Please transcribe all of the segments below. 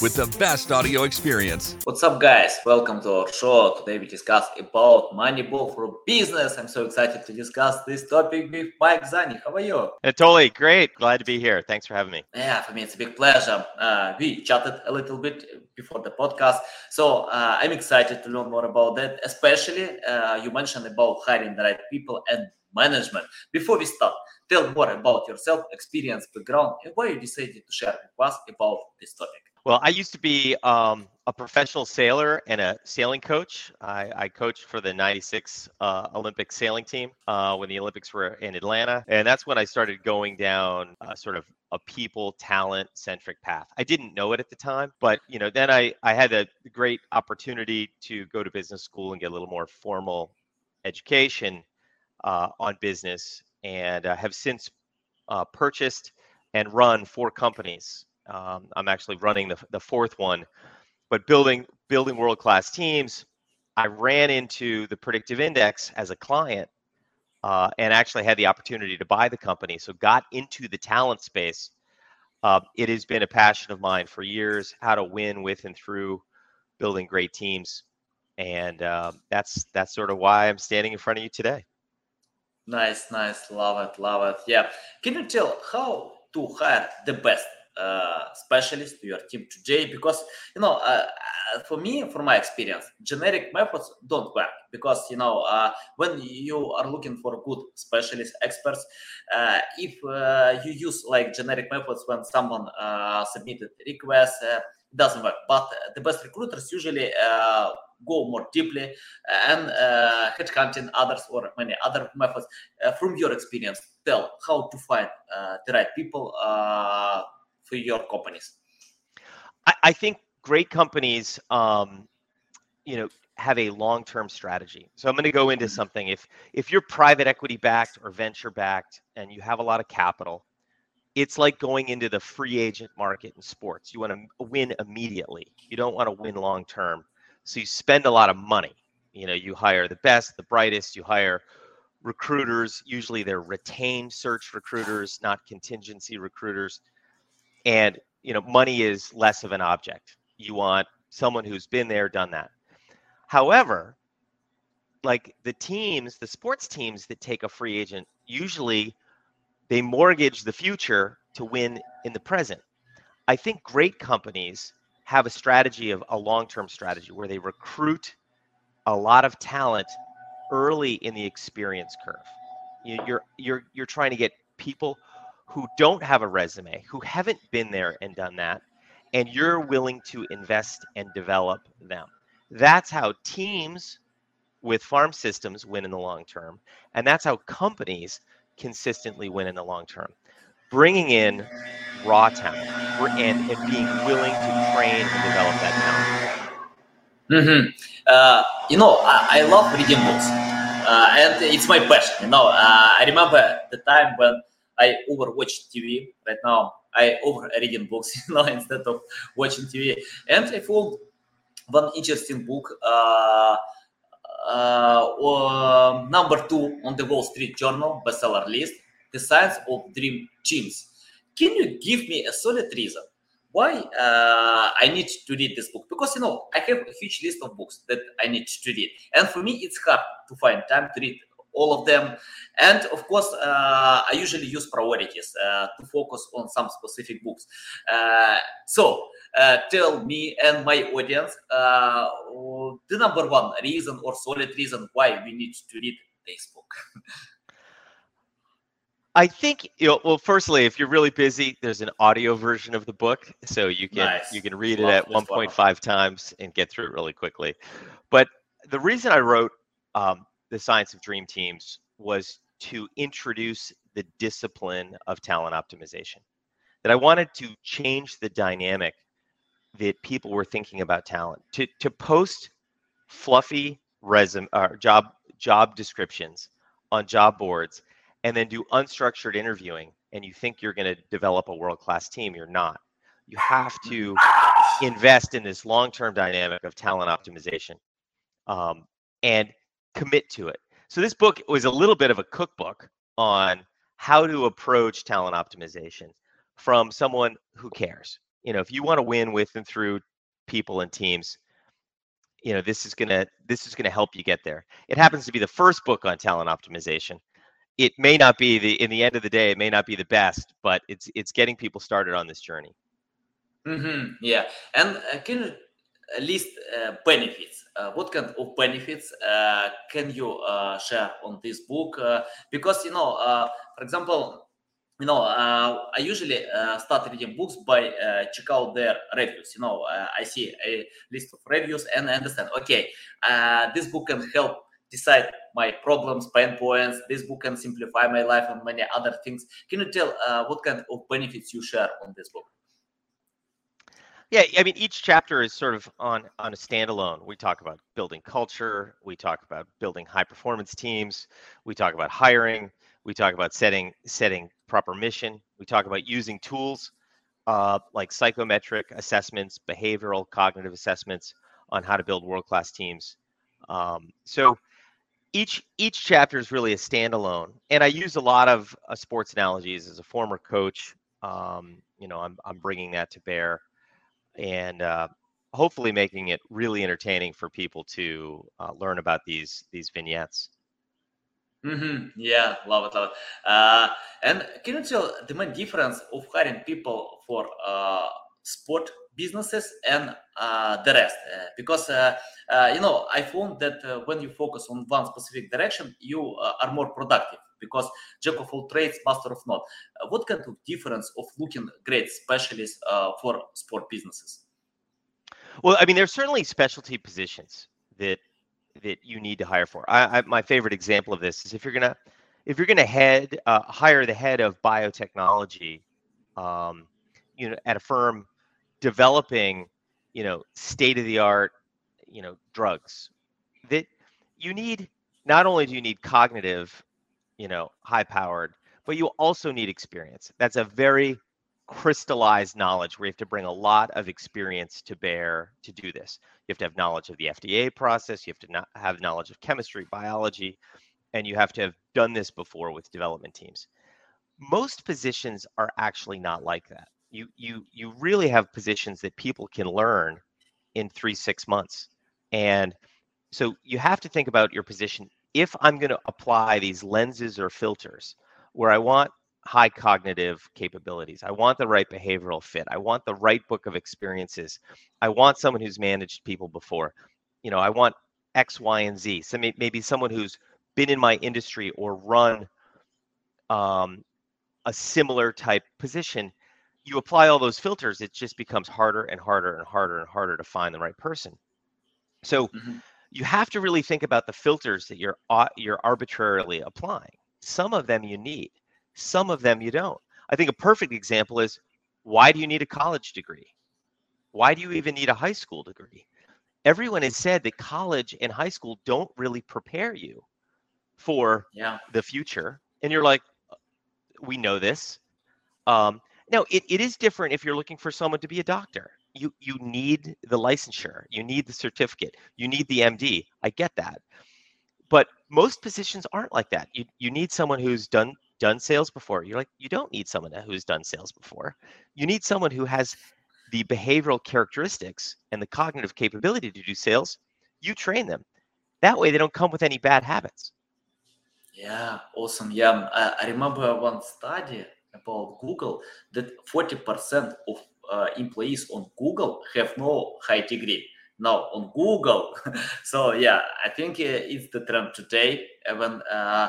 with the best audio experience. What's up, guys? Welcome to our show. Today we discuss about Moneyball for business. I'm so excited to discuss this topic with Mike Zani. How are you? Totally great. Glad to be here. Thanks for having me. Yeah, for me it's a big pleasure. Uh, we chatted a little bit before the podcast, so uh, I'm excited to learn more about that. Especially, uh, you mentioned about hiring the right people and management. Before we start, tell more about yourself, experience, background, and why you decided to share with us about this topic. Well, I used to be um, a professional sailor and a sailing coach. I, I coached for the 96 uh, Olympic sailing team uh, when the Olympics were in Atlanta. And that's when I started going down sort of a people talent centric path. I didn't know it at the time, but you know, then I, I had a great opportunity to go to business school and get a little more formal education uh, on business and uh, have since uh, purchased and run four companies um, I'm actually running the, the fourth one, but building building world class teams. I ran into the predictive index as a client uh, and actually had the opportunity to buy the company. So got into the talent space. Uh, it has been a passion of mine for years how to win with and through building great teams, and uh, that's that's sort of why I'm standing in front of you today. Nice, nice, love it, love it. Yeah, can you tell how to hire the best uh, specialist to your team today because you know uh, for me from my experience generic methods don't work because you know uh, when you are looking for good specialist experts if you use like generic methods when someone submitted request it doesn't work. But the best recruiters usually go more deeply and uh, headhunting others or many other methods from your experience. Tell how to find the right people for your companies? I, I think great companies, um, you know, have a long-term strategy. So I'm going to go into mm-hmm. something. If if you're private equity backed or venture backed and you have a lot of capital, it's like going into the free agent market in sports. You want to win immediately. You don't want to win long term. So you spend a lot of money. You know, you hire the best, the brightest, you hire recruiters. Usually they're retained search recruiters, not contingency recruiters and you know money is less of an object. You want someone who's been there done that. However like the teams the sports teams that take a free agent usually they mortgage the future to win in the present. I think great companies have a strategy of a long-term strategy where they recruit a lot of talent early in the experience curve. You're you're you're trying to get people who don't have a resume, who haven't been there and done that, and you're willing to invest and develop them. That's how teams with farm systems win in the long term. And that's how companies consistently win in the long term. Bringing in raw talent and, and being willing to train and develop that talent. Mm-hmm. Uh, you know, I, I, love reading books, uh, and it's my passion. You know, uh, I remember the time when I overwatch TV right now. I over reading books, you know, instead of watching TV. And I found one interesting book. Uh, uh, number two on the Wall Street Journal bestseller list, The Science of Dream Teams. Can you give me a solid reason why uh, I need to read this book? Because you know I have a huge list of books that I need to read, and for me it's hard to find time to read all of them. And of course, uh, I usually use priorities uh, to focus on some specific books. Uh, so uh, tell me and my audience uh, the number one reason or solid reason why we need to read this book. I think you know, well firstly if you're really busy there's an audio version of the book so you can nice. you can read it at 1.5 times and get through it really quickly. But the reason I wrote um, the science of dream teams was to introduce the discipline of talent optimization. That I wanted to change the dynamic that people were thinking about talent. To to post fluffy resume or job job descriptions on job boards and then do unstructured interviewing and you think you're going to develop a world-class team, you're not. You have to invest in this long-term dynamic of talent optimization um, and commit to it. So this book was a little bit of a cookbook on how to approach talent optimization from someone who cares. You know, if you want to win with and through people and teams, you know, this is gonna this is gonna help you get there. It happens to be the first book on talent optimization. It may not be the in the end of the day, it may not be the best, but it's it's getting people started on this journey. Mm-hmm. Yeah, and uh, can list uh, benefits? Uh, what kind of benefits uh, can you share on this book? Because you know, for example, you know, uh, I usually uh, start reading books by uh, check out their reviews. You know, I see a list of reviews and I understand. Okay, this book can help decide my problems, pain points. This book can simplify my life and many other things. Can you tell what kind of benefits you share on this book? Yeah, I mean, each chapter is sort of on on a standalone. We talk about building culture. We talk about building high performance teams. We talk about hiring we talk about setting setting proper mission. We talk about using tools uh, like psychometric assessments, behavioral cognitive assessments on how to build world class teams. Um, so each each chapter is really a standalone, and I use a lot of uh, sports analogies as a former coach. Um, you know, I'm I'm bringing that to bear, and uh, hopefully making it really entertaining for people to uh, learn about these these vignettes. Mm-hmm. Yeah, love it, love it. Uh, and can you tell the main difference of hiring people for uh, sport businesses and uh, the rest? Uh, because uh, uh, you know, I found that when you focus on one specific direction, you are more productive. Because jack of all trades, master of none. what kind of difference of looking great specialists for sport businesses? Well, I mean, there's certainly specialty positions that that you need to hire for. I, I, my favorite example of this is if you're gonna if you're gonna head uh, hire the head of biotechnology, um, you know, at a firm developing, you know, state of the art, you know, drugs, that you need not only do you need cognitive, you know, high powered, but you also need experience. That's a very crystallized knowledge where you have to bring a lot of experience to bear to do this. You have to have knowledge of the FDA process, you have to not have knowledge of chemistry, biology, and you have to have done this before with development teams. Most positions are actually not like that. You you you really have positions that people can learn in 3 6 months. And so you have to think about your position if I'm going to apply these lenses or filters where I want high cognitive capabilities. I want the right behavioral fit. I want the right book of experiences. I want someone who's managed people before. You know, I want X, Y, and Z. So maybe someone who's been in my industry or run um, a similar type position. You apply all those filters, it just becomes harder and harder and harder and harder to find the right person. So mm-hmm. You have to really think about the filters that you're you're arbitrarily applying. Some of them you need some of them you don't. I think a perfect example is why do you need a college degree? Why do you even need a high school degree? Everyone has said that college and high school don't really prepare you for yeah. the future. And you're like, we know this. Um, now, it, it is different if you're looking for someone to be a doctor. You you need the licensure, you need the certificate, you need the MD. I get that. But most positions aren't like that. You you need someone who's done done sales before. You're like, you don't need someone who's done sales before. You need someone who has the behavioral characteristics and the cognitive capability to do sales. You train them. That way, they don't come with any bad habits. Yeah, awesome. Yeah, I, I remember one study about Google that 40% of uh, employees on Google have no high degree now on Google. so yeah, I think uh, it's the trend today. Even uh,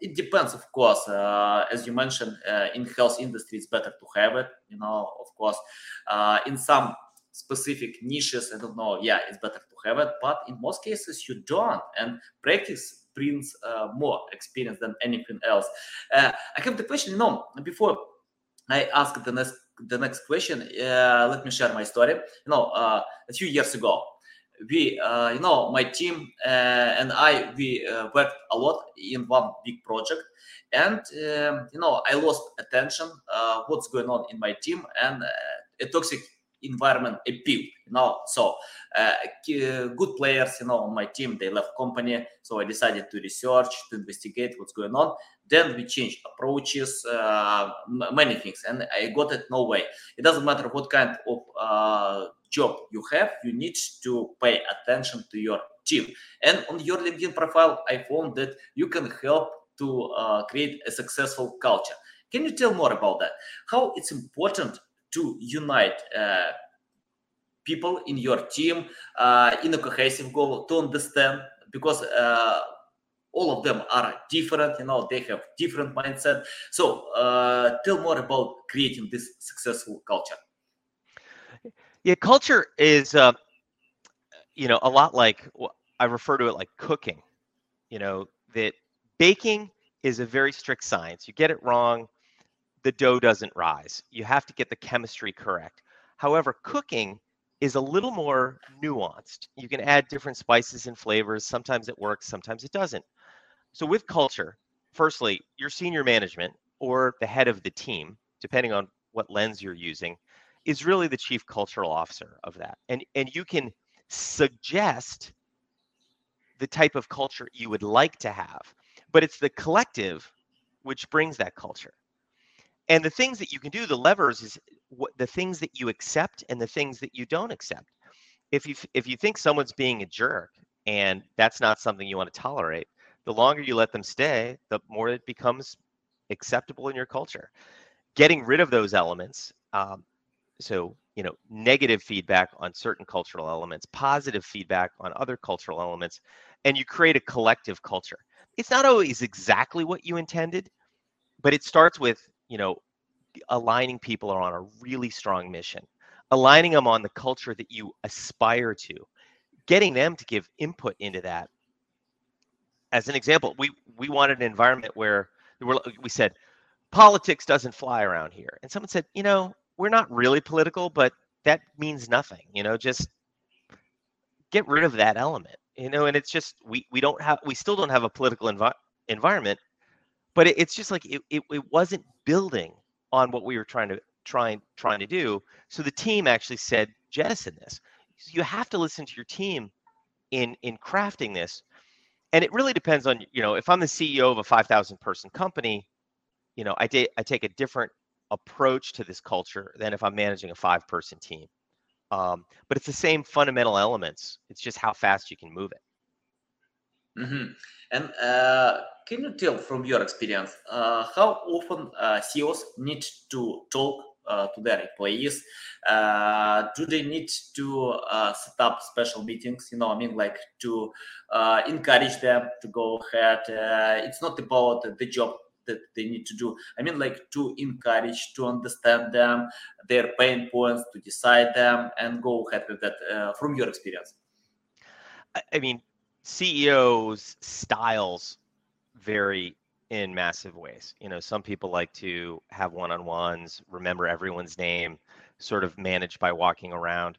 it depends, of course. Uh, as you mentioned, uh, in health industry, it's better to have it. You know, of course, uh, in some specific niches, I don't know. Yeah, it's better to have it, but in most cases, you don't. And practice brings uh, more experience than anything else. Uh, I have the question. Know, before I ask the next the next question, uh, let me share my story. You know, a few years ago, we uh, you know my team uh, and i we uh, worked a lot in one big project and um, you know i lost attention uh, what's going on in my team and uh, a toxic environment appeal. You know, so uh, good players, you know, on my team they left company, so I decided to research to investigate what's going on. Then we changed approaches, uh, many things, and I got it no way. It doesn't matter what kind of uh, job you have, you need to pay attention to your team. And on your LinkedIn profile, I found that you can help to uh, create a successful culture. Can you tell more about that? How it's important to unite uh, people in your team uh, in a cohesive goal to understand because uh, all of them are different you know they have different mindset. So uh, tell more about creating this successful culture. Yeah culture is uh, you know a lot like i refer to it like cooking. You know that baking is a very strict science. You get it wrong, the dough doesn't rise. You have to get the chemistry correct. However, cooking is a little more nuanced. You can add different spices and flavors. Sometimes it works, sometimes it doesn't. So, with culture, firstly, your senior management or the head of the team, depending on what lens you're using, is really the chief cultural officer of that. And, and you can suggest the type of culture you would like to have but it's the collective which brings that culture and the things that you can do the levers is what the things that you accept and the things that you don't accept. If you if you think someone's being a jerk and that's not something you want to tolerate the longer you let them stay the more it becomes acceptable in your culture. Getting rid of those elements um, so you know negative feedback on certain cultural elements positive feedback on other cultural elements and you create a collective culture. It's not always exactly what you intended, but it starts with, you know, aligning people are on a really strong mission, aligning them on the culture that you aspire to, getting them to give input into that. As an example, we we wanted an environment where we said politics doesn't fly around here, and someone said, you know, we're not really political, but that means nothing. You know, just get rid of that element you know and it's just we we don't have we still don't have a political envi- environment but it, it's just like it, it, it wasn't building on what we were trying to trying trying to do so the team actually said jettison this you have to listen to your team in in crafting this and it really depends on you know if i'm the ceo of a 5000 person company you know i, da- I take a different approach to this culture than if i'm managing a five person team um, but it's the same fundamental elements. It's just how fast you can move it. Mm-hmm. And uh, can you tell from your experience uh, how often uh, CEOs need to talk uh, to their employees? Uh, do they need to uh, set up special meetings? You know, I mean, like to encourage them to go ahead. it's not about the job that they need to do i mean like to encourage to understand them their pain points to decide them and go ahead with that from your experience i mean ceos styles vary in massive ways. You know some people like to have one-on-ones remember everyone's name sort of manage by walking around.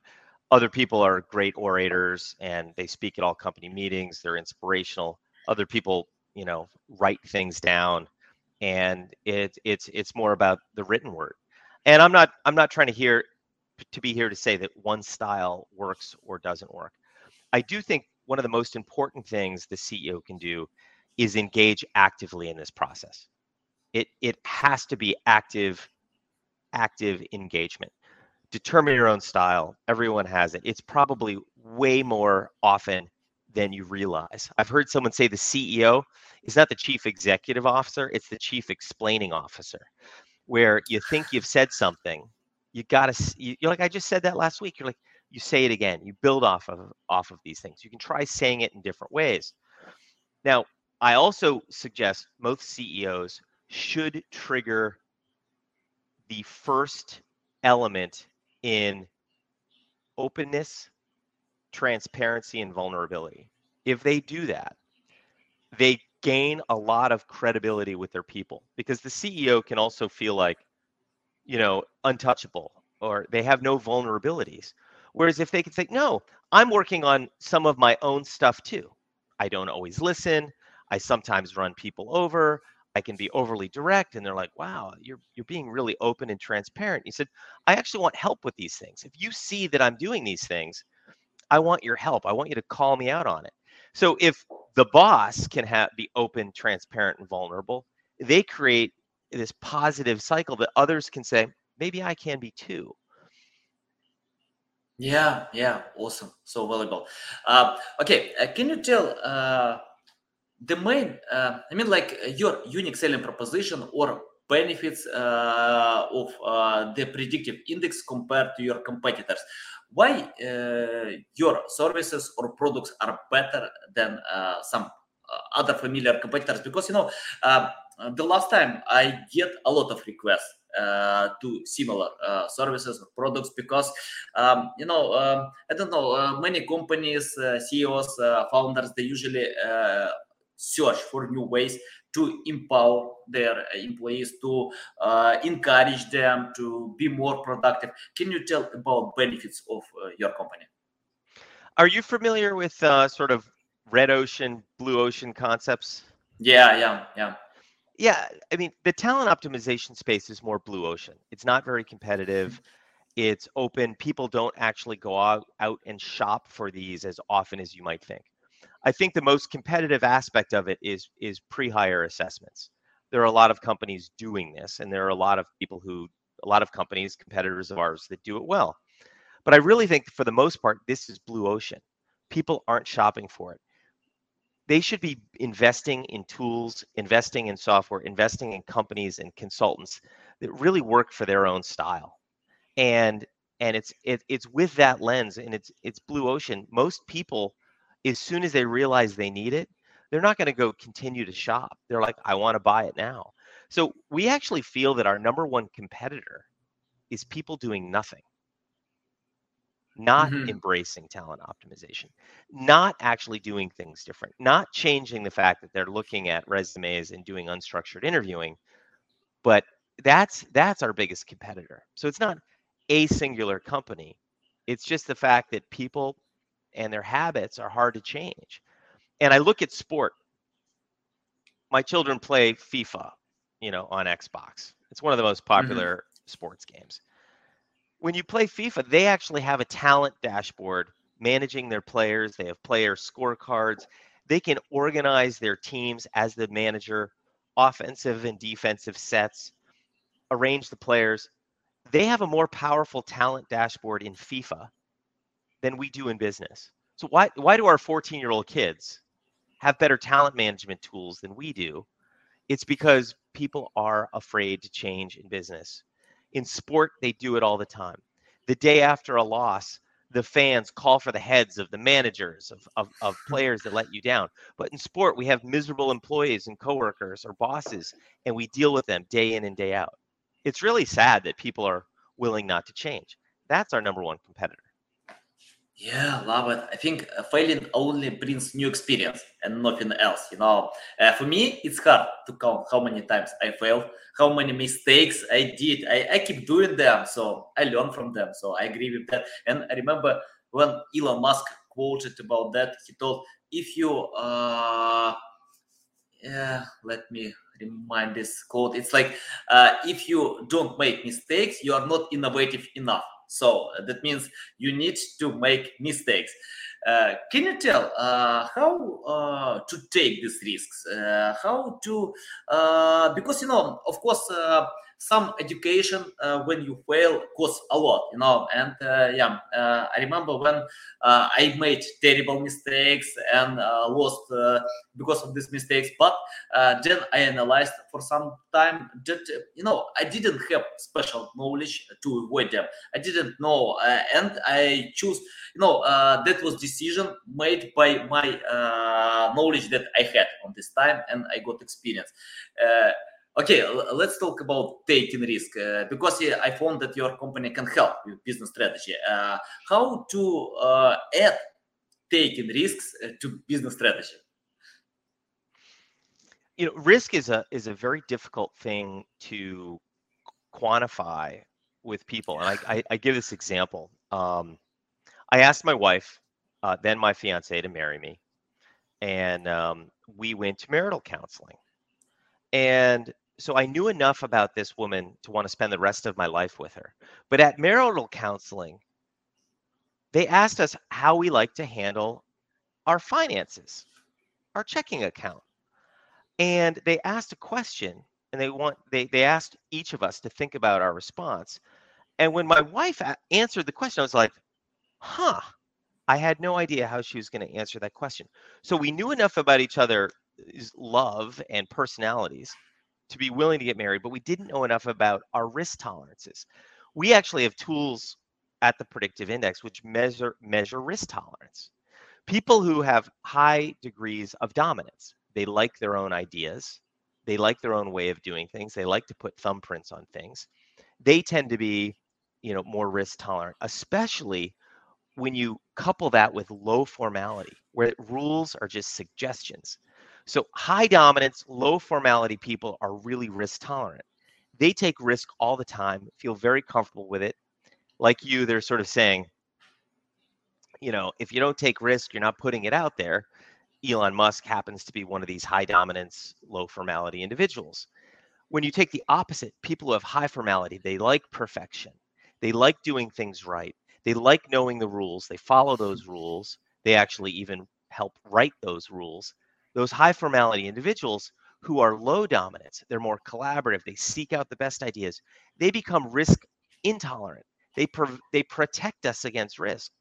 Other people are great orators and they speak at all company meetings they're inspirational. Other people you know write things down and it, it's it's more about the written word. And i'm not i'm not trying to hear to be here to say that one style works or doesn't work. I do think one of the most important things the ceo can do is engage actively in this process. It it has to be active active engagement. Determine your own style. Everyone has it. It's probably way more often than you realize. I've heard someone say the CEO is not the chief executive officer, it's the chief explaining officer, where you think you've said something, you got to, you're like, I just said that last week. You're like, you say it again, you build off of off of these things. You can try saying it in different ways. Now, I also suggest most CEOs should trigger the first element in openness transparency and vulnerability. If they do that, they gain a lot of credibility with their people because the CEO can also feel like, you know, untouchable or they have no vulnerabilities. Whereas if they can say, no, I'm working on some of my own stuff too. I don't always listen. I sometimes run people over. I can be overly direct and they're like, wow, you're you're being really open and transparent. He said, I actually want help with these things. If you see that I'm doing these things, I want your help. I want you to call me out on it. So if the boss can have be open, transparent, and vulnerable, they create this positive cycle that others can say, maybe I can be too. Yeah, yeah, awesome, so valuable. Uh, okay, uh, can you tell uh, the main, uh, I mean, like your unique selling proposition or benefits uh, of uh, the predictive index compared to your competitors? Why your services or products are better than some other familiar competitors? Because you know, the last time I get a lot of requests uh, to similar uh, services or products because um, you know i don't know uh, many companies ceos founders they usually search for new ways to empower their employees to uh, encourage them to be more productive. Can you tell about benefits of uh, your company? Are you familiar with uh, sort of red ocean blue ocean concepts? Yeah yeah yeah yeah, I mean, the talent optimization space is more blue ocean. It's not very mm-hmm. competitive. It's open. People don't actually go out, out and shop for these as often as you might think. I think the most competitive aspect of it is is pre-hire assessments. There are a lot of companies doing this, and there are a lot of people who, a lot of companies, competitors of ours, that do it well. But I really think, for the most part, this is blue ocean. People aren't shopping for it they should be investing in tools, investing in software, investing in companies and consultants that really work for their own style. And and it's it, it's with that lens and it's it's blue ocean. Most people as soon as they realize they need it, they're not going to go continue to shop. They're like I want to buy it now. So we actually feel that our number one competitor is people doing nothing not mm-hmm. embracing talent optimization, not actually doing things different, not changing the fact that they're looking at resumes and doing unstructured interviewing, but that's that's our biggest competitor. So it's not a singular company. It's just the fact that people and their habits are hard to change. And I look at sport. My children play FIFA, you know, on Xbox. It's one of the most mm-hmm. popular mm-hmm. sports games when you play FIFA, they actually have a talent dashboard managing their players. They have player scorecards. They can organize their teams as the manager, offensive and defensive sets, arrange the players. They have a more powerful talent dashboard in FIFA than we do in business. So why why do our 14-year-old kids have better talent management tools than we do? It's because people are afraid to change in business. In sport, they do it all the time. The day after a loss, the fans call for the heads of the managers of, of, of players that let you down. But in sport, we have miserable employees and coworkers or bosses, and we deal with them day in and day out. It's really sad that people are willing not to change. That's our number one competitor. Yeah, love it. I think uh, failing only brings new experience and nothing else. You know, uh, for me, it's hard to count how many times I failed, how many mistakes I did. I, I keep doing them, so I learn from them. So I agree with that. And I remember when Elon Musk quoted about that, he told, "If you, uh, yeah, let me remind this quote. It's like, uh, if you don't make mistakes, you are not innovative enough." So uh, that means you need to make mistakes. Uh, can you tell uh, how uh, to take these risks? Uh, how to, uh, because you know, of course, some education uh, when you fail costs a lot you know and uh, yeah uh, i remember when uh, i made terrible mistakes and uh, lost uh, because of these mistakes but then i analyzed for some time that you know i didn't have special knowledge to avoid them. I didn't know and i choose you know that was decision made by my knowledge that i had on this time and i got experience Okay, let's talk about taking risk uh, because I found that your company can help with business strategy. Uh, how to uh, add taking risks uh, to business strategy? You know, risk is a is a very difficult thing to quantify with people, and I I, I give this example. Um, I asked my wife, uh, then my fiance, to marry me, and um, we went to marital counseling And so I knew enough about this woman to want to spend the rest of my life with her. But at marital counseling, they asked us how we like to handle our finances, our checking account. And they asked a question and they want they they asked each of us to think about our response. And when my wife answered the question, I was like, "Huh." I had no idea how she was going to answer that question. So we knew enough about each other's love and personalities to be willing to get married, but we didn't know enough about our risk tolerances. We actually have tools at the predictive index which measure measure risk tolerance. People who have high degrees of dominance, they like their own ideas, they like their own way of doing things, they like to put thumbprints on things. They tend to be, you know, more risk tolerant, especially when you couple that with low formality, where rules are just suggestions. So high dominance, low formality people are really risk tolerant. They take risk all the time, feel very comfortable with it. Like you, they're sort of saying, you know, if you don't take risk, you're not putting it out there. Elon Musk happens to be one of these high dominance, low formality individuals. When you take the opposite, people who have high formality, they like perfection. They like doing things right. They like knowing the rules. They follow those rules. They actually even help write those rules those high formality individuals who are low dominance, they're more collaborative, they seek out the best ideas, they become risk intolerant. They, they protect us against risk.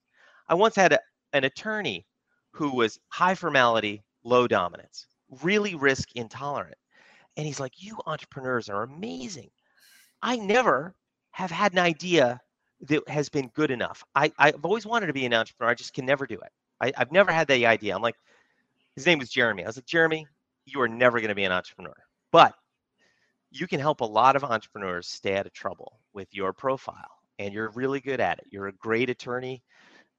I once had a, an attorney who was high formality, low dominance, really risk intolerant. And he's like, You entrepreneurs are amazing. I never have had an idea that has been good enough. I, I've always wanted to be an entrepreneur. I just can never do it. I, I've never had the idea. I'm like, his name was Jeremy. I was like, Jeremy, you are never going to be an entrepreneur, but you can help a lot of entrepreneurs stay out of trouble with your profile. And you're really good at it. You're a great attorney.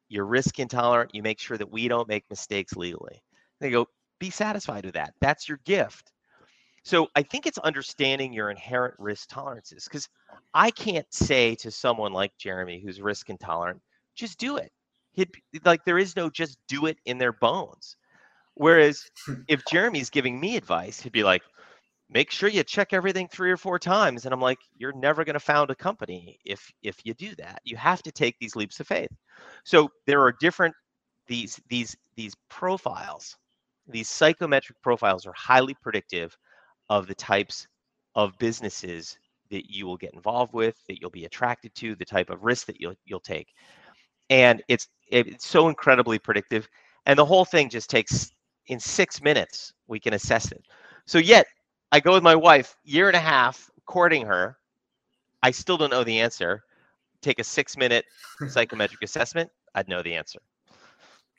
You're risk intolerant. You make sure that we don't make mistakes legally. They go, be satisfied with that. That's your gift. So I think it's understanding your inherent risk tolerances because I can't say to someone like Jeremy who's risk intolerant, just do it. He'd, like there is no just do it in their bones. Whereas if Jeremy's giving me advice, he'd be like, make sure you check everything three or four times. And I'm like, you're never going to found a company if if you do that. You have to take these leaps of faith. So there are different these these these profiles, these psychometric profiles are highly predictive of the types of businesses that you will get involved with, that you'll be attracted to, the type of risk that you'll you'll take. And it's it's so incredibly predictive. And the whole thing just takes in six minutes we can assess it. So yet I go with my wife, year and a half courting her. I still don't know the answer. Take a six minute psychometric assessment, I'd know the answer.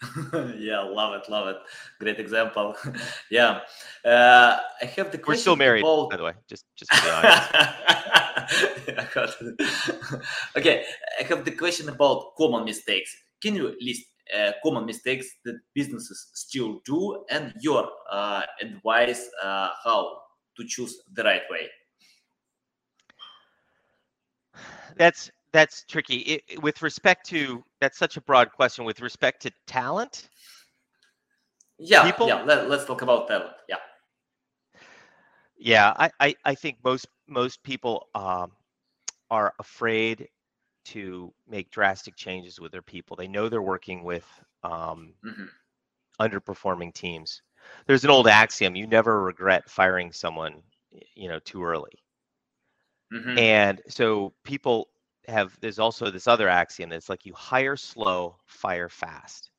yeah, love it, love it. Great example. yeah, uh, I have the. We're still married, about... by the way. Just, just to be honest. okay, I have the question about common mistakes. Can you list uh, common mistakes that businesses still do and your uh, advice uh, how to choose the right way. That's that's tricky. It, with respect to that's such a broad question with respect to talent? Yeah people? yeah let, us talk about talent yeah. Yeah I, I i think most most people um are afraid to make drastic changes with their people. They know they're working with um, mm-hmm. underperforming teams. There's an old axiom: you never regret firing someone, you know, too early. Mm-hmm. And so people have. There's also this other axiom that's like you hire slow, fire fast.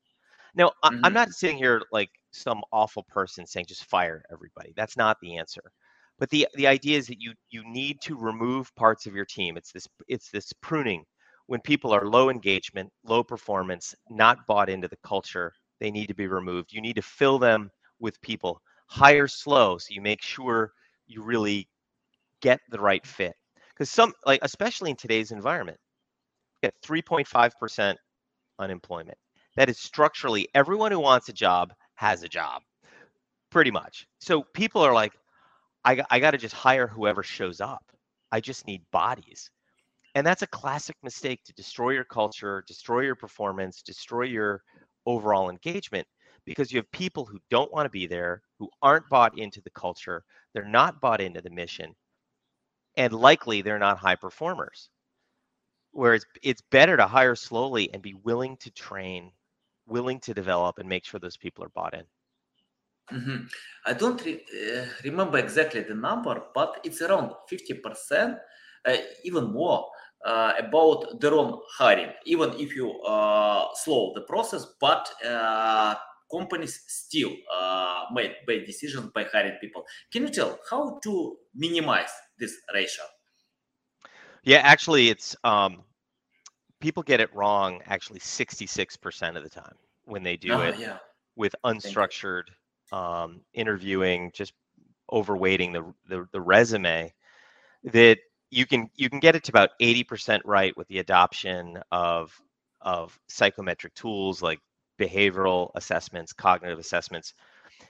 Now, mm-hmm. I'm not sitting here like some awful person saying just fire everybody. That's not the answer. But the the idea is that you you need to remove parts of your team. It's this it's this pruning when people are low engagement, low performance, not bought into the culture, they need to be removed. You need to fill them with people. Hire slow so you make sure you really get the right fit. Because some, like, especially in today's environment, get 3.5% unemployment. That is structurally everyone who wants a job has a job, pretty much. So people are like, I, I got to just hire whoever shows up. I just need bodies. And that's a classic mistake to destroy your culture, destroy your performance, destroy your overall engagement because you have people who don't want to be there, who aren't bought into the culture, they're not bought into the mission, and likely they're not high performers. Whereas it's better to hire slowly and be willing to train, willing to develop, and make sure those people are bought in. Mm-hmm. I don't re- uh, remember exactly the number, but it's around 50%, uh, even more, uh, about their own hiring. Even if you uh, slow the process, but uh, companies still uh, made bad decisions by hiring people. Can you tell how to minimize this ratio? Yeah, actually, it's um, people get it wrong. Actually, sixty-six percent of the time when they do Oh, it yeah. with unstructured um, interviewing, just overweighting the, the the resume. That you can you can get it to about eighty percent right with the adoption of of psychometric tools like behavioral assessments, cognitive assessments.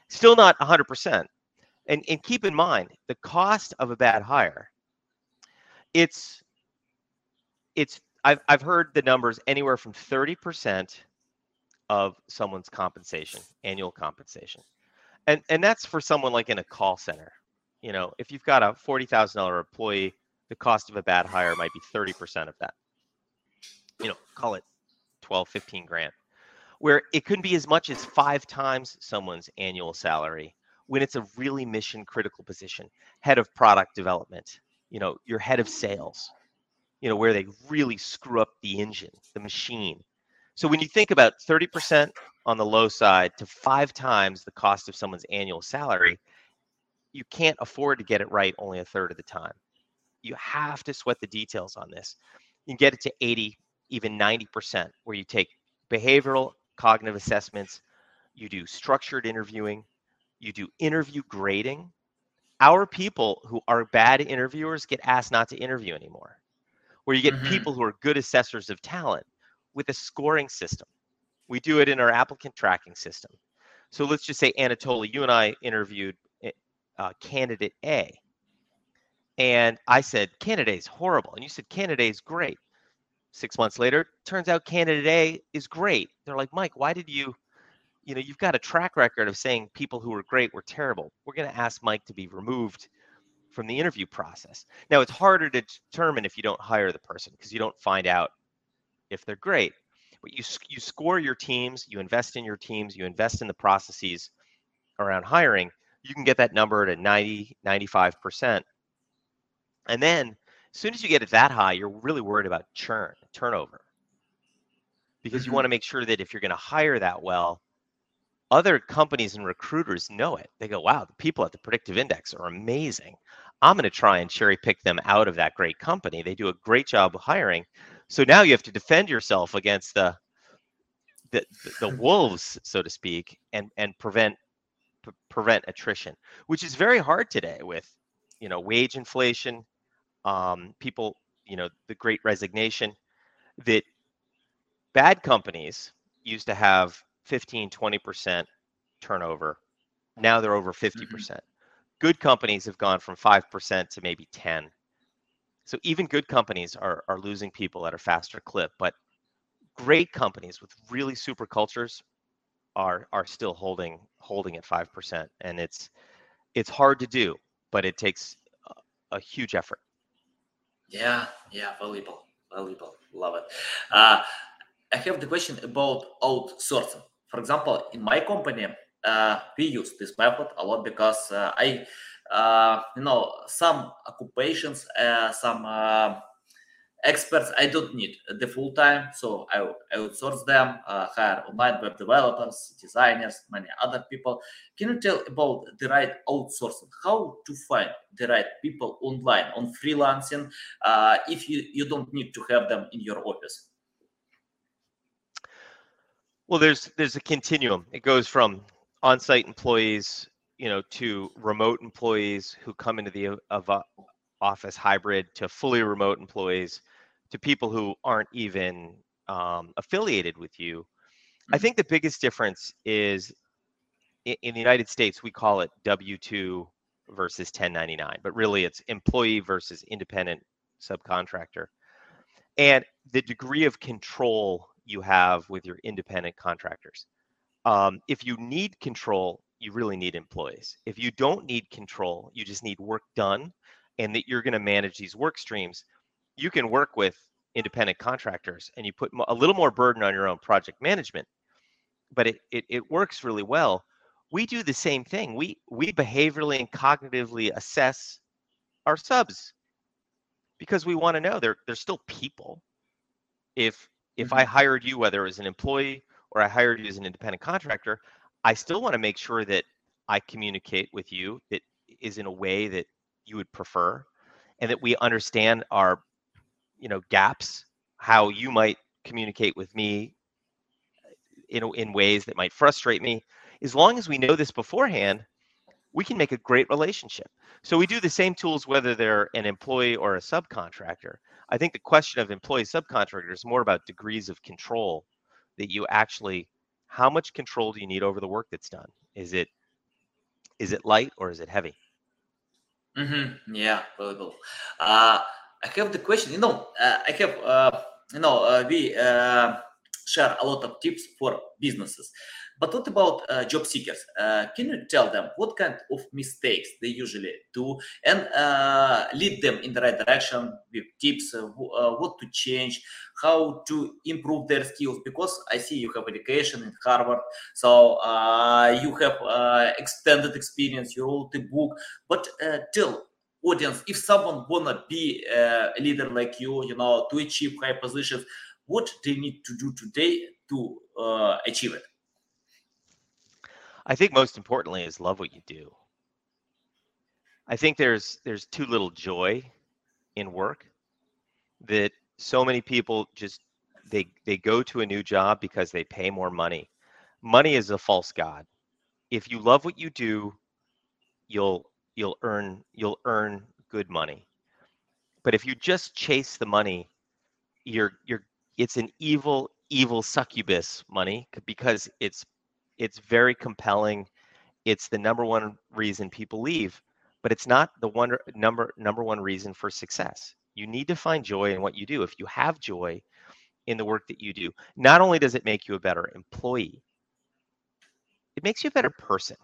Still not hundred percent. And and keep in mind the cost of a bad hire. It's it's I've I've heard the numbers anywhere from thirty percent of someone's compensation, annual compensation. And and that's for someone like in a call center. You know, if you've got a forty thousand dollar employee, the cost of a bad hire might be thirty percent of that. You know, call it 12, 15 grand. Where it could be as much as five times someone's annual salary when it's a really mission critical position, head of product development, you know, your head of sales, you know, where they really screw up the engine, the machine. So when you think about 30% on the low side to five times the cost of someone's annual salary, you can't afford to get it right only a third of the time. You have to sweat the details on this. You can get it to 80, even 90%, where you take behavioral cognitive assessments, you do structured interviewing, you do interview grading. Our people who are bad interviewers get asked not to interview anymore. Where you get Mhm. people who are good assessors of talent with a scoring system. We do it in our applicant tracking system. So let's just say, Anatoly, you and I interviewed eh, uh, candidate A. And I said, candidate is horrible. And you said, candidate is great. Six months later, turns out candidate A is great. They're like, Mike, why did you, you know, you've got a track record of saying people who were great were terrible. We're going to ask Mike to be removed from the interview process. Now, it's harder to determine if you don't hire the person because you don't find out if they're great. But you you score your teams, you invest in your teams, you invest in the processes around hiring. You can get that number to 90, 95%. And then as soon as you get it that high, you're really worried about churn, turnover. Because you Mhm. want to make sure that if you're going to hire that well, other companies and recruiters know it. They go, wow, the people at the predictive index are amazing. I'm going to try and cherry pick them out of that great company. They do a great job of hiring. So now you have to defend yourself against the the, the wolves, so to speak, and and prevent p- prevent attrition, which is very hard today with you know wage inflation, um, people, you know, the great resignation. That bad companies used to have 15, 20% turnover. Now they're over 50%. percent Good companies have gone from 5% to maybe 10. So even good companies are, are losing people at a faster clip, but great companies with really super cultures are are still holding holding at 5% and it's it's hard to do, but it takes a, a huge effort. Yeah, yeah, valuable, valuable. Love it. Uh, I have the question about outsourcing. For example, in my company, uh, we use this method a lot because uh, I, uh, you know, some occupations, uh, some uh, experts, I don't need the full time, so I, outsource them, uh, hire online web developers, designers, many other people. Can you tell about the right outsourcing? How to find the right people online on freelancing uh, if you, you don't need to have them in your office? Well, there's there's a continuum. It goes from on-site employees, you know, to remote employees who come into the of a office hybrid to fully remote employees to people who aren't even um, affiliated with you. I Mhm. think the biggest difference is i- in the United States we call it W2 versus 1099, but really it's employee versus independent subcontractor. And the degree of control you have with your independent contractors. um, if you need control, you really need employees. If you don't need control, you just need work done and that you're going to manage these work streams, you can work with independent contractors and you put a little more burden on your own project management, but it, it, it works really well. We do the same thing. We, we behaviorally and cognitively assess our subs because we want to know they're, they're still people. If, if I mm-hmm. hired you, whether as an employee or I hired you as an independent contractor, I still want to make sure that I communicate with you that is in a way that you would prefer and that we understand our you know gaps how you might communicate with me in, in ways that might frustrate me. As long as we know this beforehand we can make a great relationship. So we do the same tools whether they're an employee or a subcontractor. I think the question of employee subcontractor is more about degrees of control that you actually how much control do you need over the work that's done? Is it is it light or is it heavy? Mm-hmm. Yeah, well, Uh, I have the question. You know, uh, I have, uh, you know, uh, we uh, share a lot of tips for businesses. But what about uh, job seekers? Uh, can you tell them what kind of mistakes they usually do and lead them in the right direction with tips, what to change, how to improve their skills? Because I see you have education in Harvard, so you have extended experience, you wrote a book. But tell audience if someone wanna be a leader like you, you know, to achieve high positions, what they need to do today to uh, achieve it? I think most importantly is love what you do. I think there's there's too little joy in work that so many people just they they go to a new job because they pay more money. Money is a false god. If you love what you do, you'll you'll earn you'll earn good money. But if you just chase the money, you're you're it's an evil evil succubus money because it's it's very compelling. It's the number one reason people leave, but it's not the one number number one reason for success. You need to find joy in what you do. If you have joy in the work that you do, not only does it make you a better employee, it makes you a better person.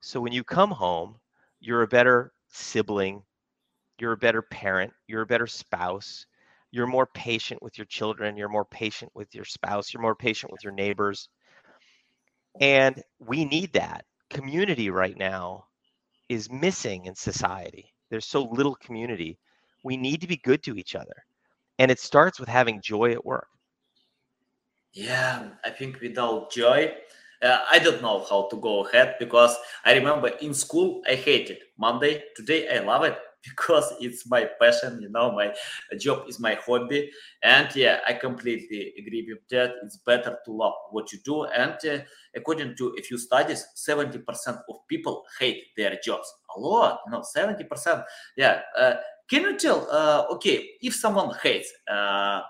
So when you come home, you're a better sibling, you're a better parent, you're a better spouse, you're more patient with your children, you're more patient with your spouse, you're more patient with your neighbors. And we need that. Community right now is missing in society. There's so little community. We need to be good to each other. And it starts with having joy at work. Yeah, I think without joy, uh, I don't know how to go ahead because I remember in school I hated Monday. Today I love it because it's my passion you know my job is my hobby. And yeah i completely agree with that. It's better to love what you do. And uh, according to a few studies 70% of people hate their jobs. A lot you know 70% yeah uh, can you tell uh, okay if someone hates uh,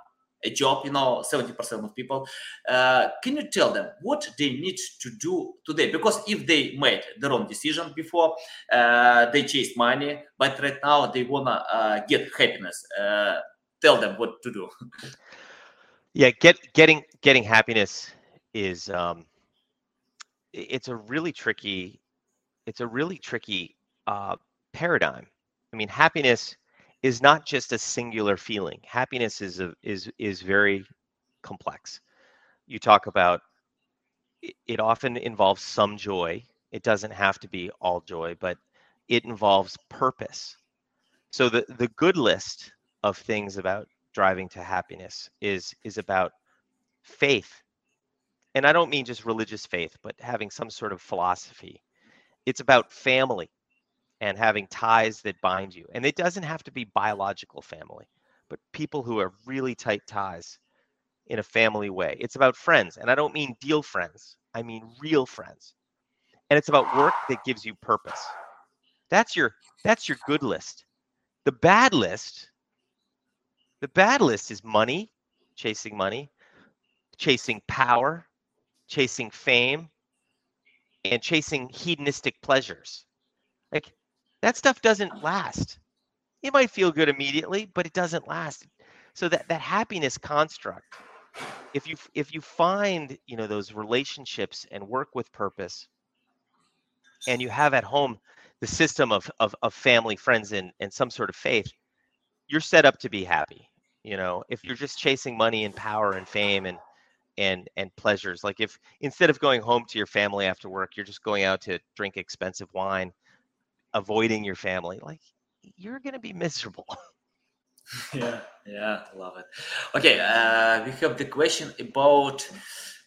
a job, you know, 70% of people. Uh, can you tell them what they need to do today? Because if they made the wrong decision before, uh, they chased money, but right now they wanna uh, get happiness. Uh, tell them what to do. yeah, get getting getting happiness is um, it's a really tricky it's a really tricky uh, paradigm. I mean, happiness is not just a singular feeling. Happiness is a, is is very complex. You talk about it, often involves some joy. It doesn't have to be all joy, but it involves purpose. So the the good list of things about driving to happiness is is about faith. And I don't mean just religious faith, but having some sort of philosophy. It's about family and having ties that bind you. And it doesn't have to be biological family, but people who are really tight ties in a family way. It's about friends. And I don't mean deal friends, I mean real friends. And it's about work that gives you purpose. That's your that's your good list. The bad list, the bad list is money, chasing money, chasing power, chasing fame, and chasing hedonistic pleasures. Like that stuff doesn't last. It might feel good immediately, but it doesn't last. So that, that happiness construct if you if you find you know those relationships and work with purpose and you have at home the system of of, of family friends and, and some sort of faith you're set up to be happy you know if you're just chasing money and power and fame and and and pleasures like if instead of going home to your family after work you're just going out to drink expensive wine avoiding your family like you're going to be miserable. Yeah yeah love it. Okay uh, we have the question about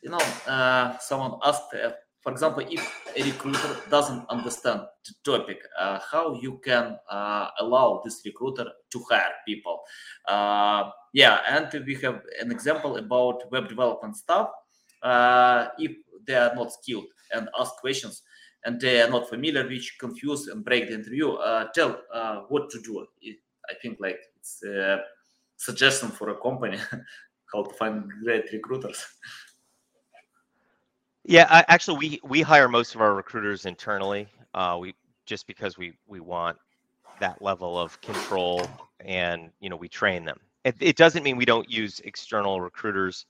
you know uh, someone asked uh, for example if a recruiter doesn't understand the topic uh, how you can uh, allow this recruiter to hire people. Uh, yeah and we have an example about web development stuff if they are not skilled and ask questions and they are not familiar which confuse and break the interview tell what to do i think like it's a suggestion for a company how to find great recruiters. Yeah, I, actually, we we hire most of our recruiters internally. Uh, we just because we we want that level of control, and you know, we train them. It, it doesn't mean we don't use external recruiters.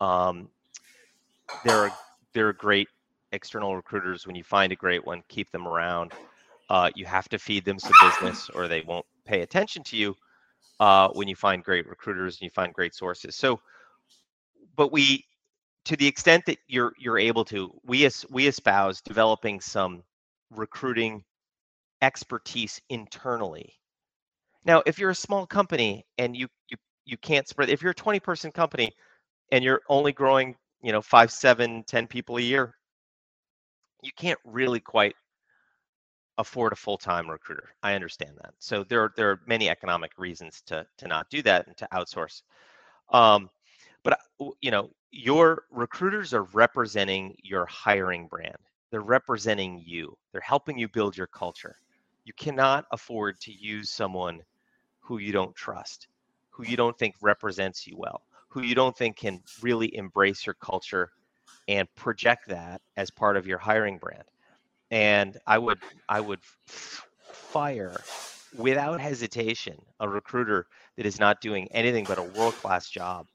Um, they're they're great external recruiters. When you find a great one, keep them around. Uh, you have to feed them some business, or they won't pay attention to you uh, when you find great recruiters and you find great sources. So, but we, to the extent that you're you're able to, we as we espouse developing some recruiting expertise internally. Now, if you're a small company and you you you can't spread, if you're a 20 person company and you're only growing, you know, five, seven, ten people a year, you can't really quite afford a full-time recruiter. I understand that. So there are, there are many economic reasons to to not do that and to outsource. Um, but uh, you know, your recruiters are representing your hiring brand. They're representing you. They're helping you build your culture. You cannot afford to use someone who you don't trust, who you don't think represents you well, who you don't think can really embrace your culture and project that as part of your hiring brand and I would I would fire without hesitation a recruiter that is not doing anything but a world class job.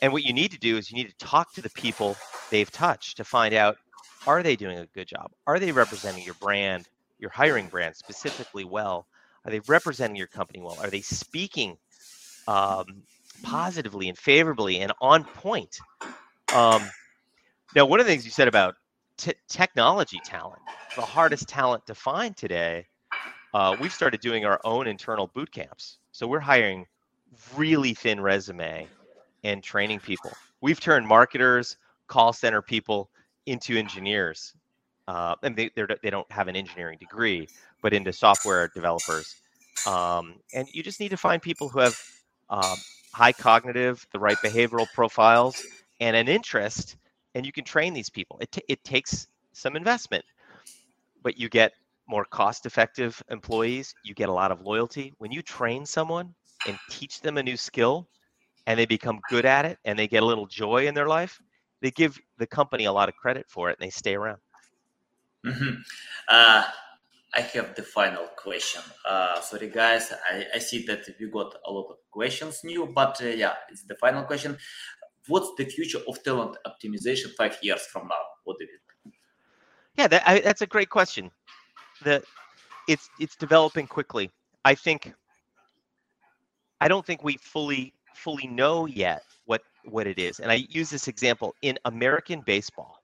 And what you need to do is you need to talk to the people they've touched to find out are they doing a good job? Are they representing your brand, your hiring brand specifically well? Are they representing your company well? Are they speaking um, positively and favorably and on point? Um, now, one of the things you said about t- technology talent, the hardest talent to find today, uh, we've started doing our own internal boot camps. So we're hiring really thin resume and training people. We've turned marketers, call center people into engineers. Uh, and they they don't have an engineering degree, but into software developers. Um, and you just need to find people who have um, high cognitive, the right behavioral profiles, and an interest and you can train these people. It, t- it takes some investment, but you get more cost effective employees. You get a lot of loyalty. When you train someone and teach them a new skill and they become good at it and they get a little joy in their life, they give the company a lot of credit for it and they stay around. Mm-hmm. Uh, I have the final question. Uh, sorry, guys. I, I see that we got a lot of questions new, but uh, yeah, it's the final question what's the future of talent optimization five years from now? What do you think? Yeah, that, I, that's a great question. The it's it's developing quickly. I think I don't think we fully fully know yet what what it is. And I use this example in American baseball.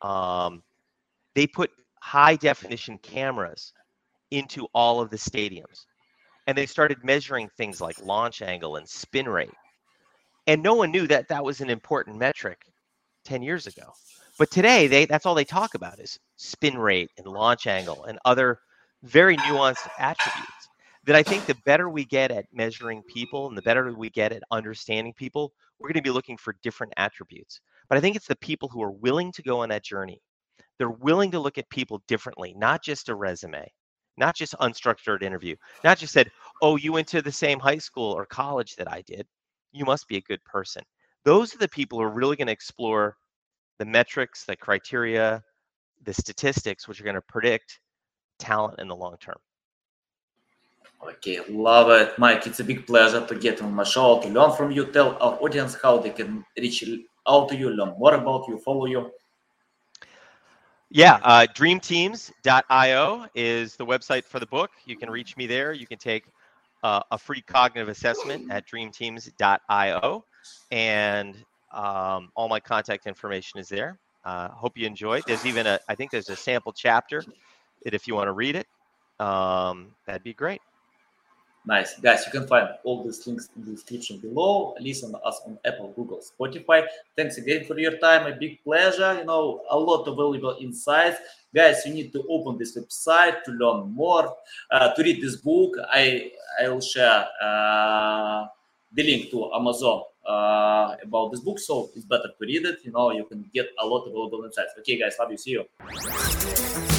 Um, they put high definition cameras into all of the stadiums, and they started measuring things like launch angle and spin rate and no one knew that that was an important metric 10 years ago. But today they that's all they talk about is spin rate and launch angle and other very nuanced attributes that i think the better we get at measuring people and the better we get at understanding people we're going to be looking for different attributes. But i think it's the people who are willing to go on that journey. They're willing to look at people differently not just a resume not just unstructured interview not just said oh you went to the same high school or college that i did you must be a good person. Those are the people who are really going to explore the metrics, the criteria, the statistics, which are going to predict talent in the long term. Okay, love it, Mike. It's a big pleasure to get on my show to learn from you. Tell our audience how they can reach out to you, learn more about you, follow you. Yeah, uh, dreamteams.io is the website for the book. You can reach me there. You can take uh, a free cognitive assessment at dreamteams.io, and um, all my contact information is there. Uh, hope you enjoyed. There's even a, I think there's a sample chapter that if you want to read it, um, that'd be great. Nice. Guys, you can find all these links in the description below. Listen us on Apple, Google, Spotify. Thanks again for your time. A big pleasure. You know, a lot of valuable insights. Guys, you need to open this website to learn more, uh, to read this book. I, I will share uh, the link to Amazon uh, about this book. So it's better to read it. You know, you can get a lot of valuable insights. Okay, guys, love you. See you.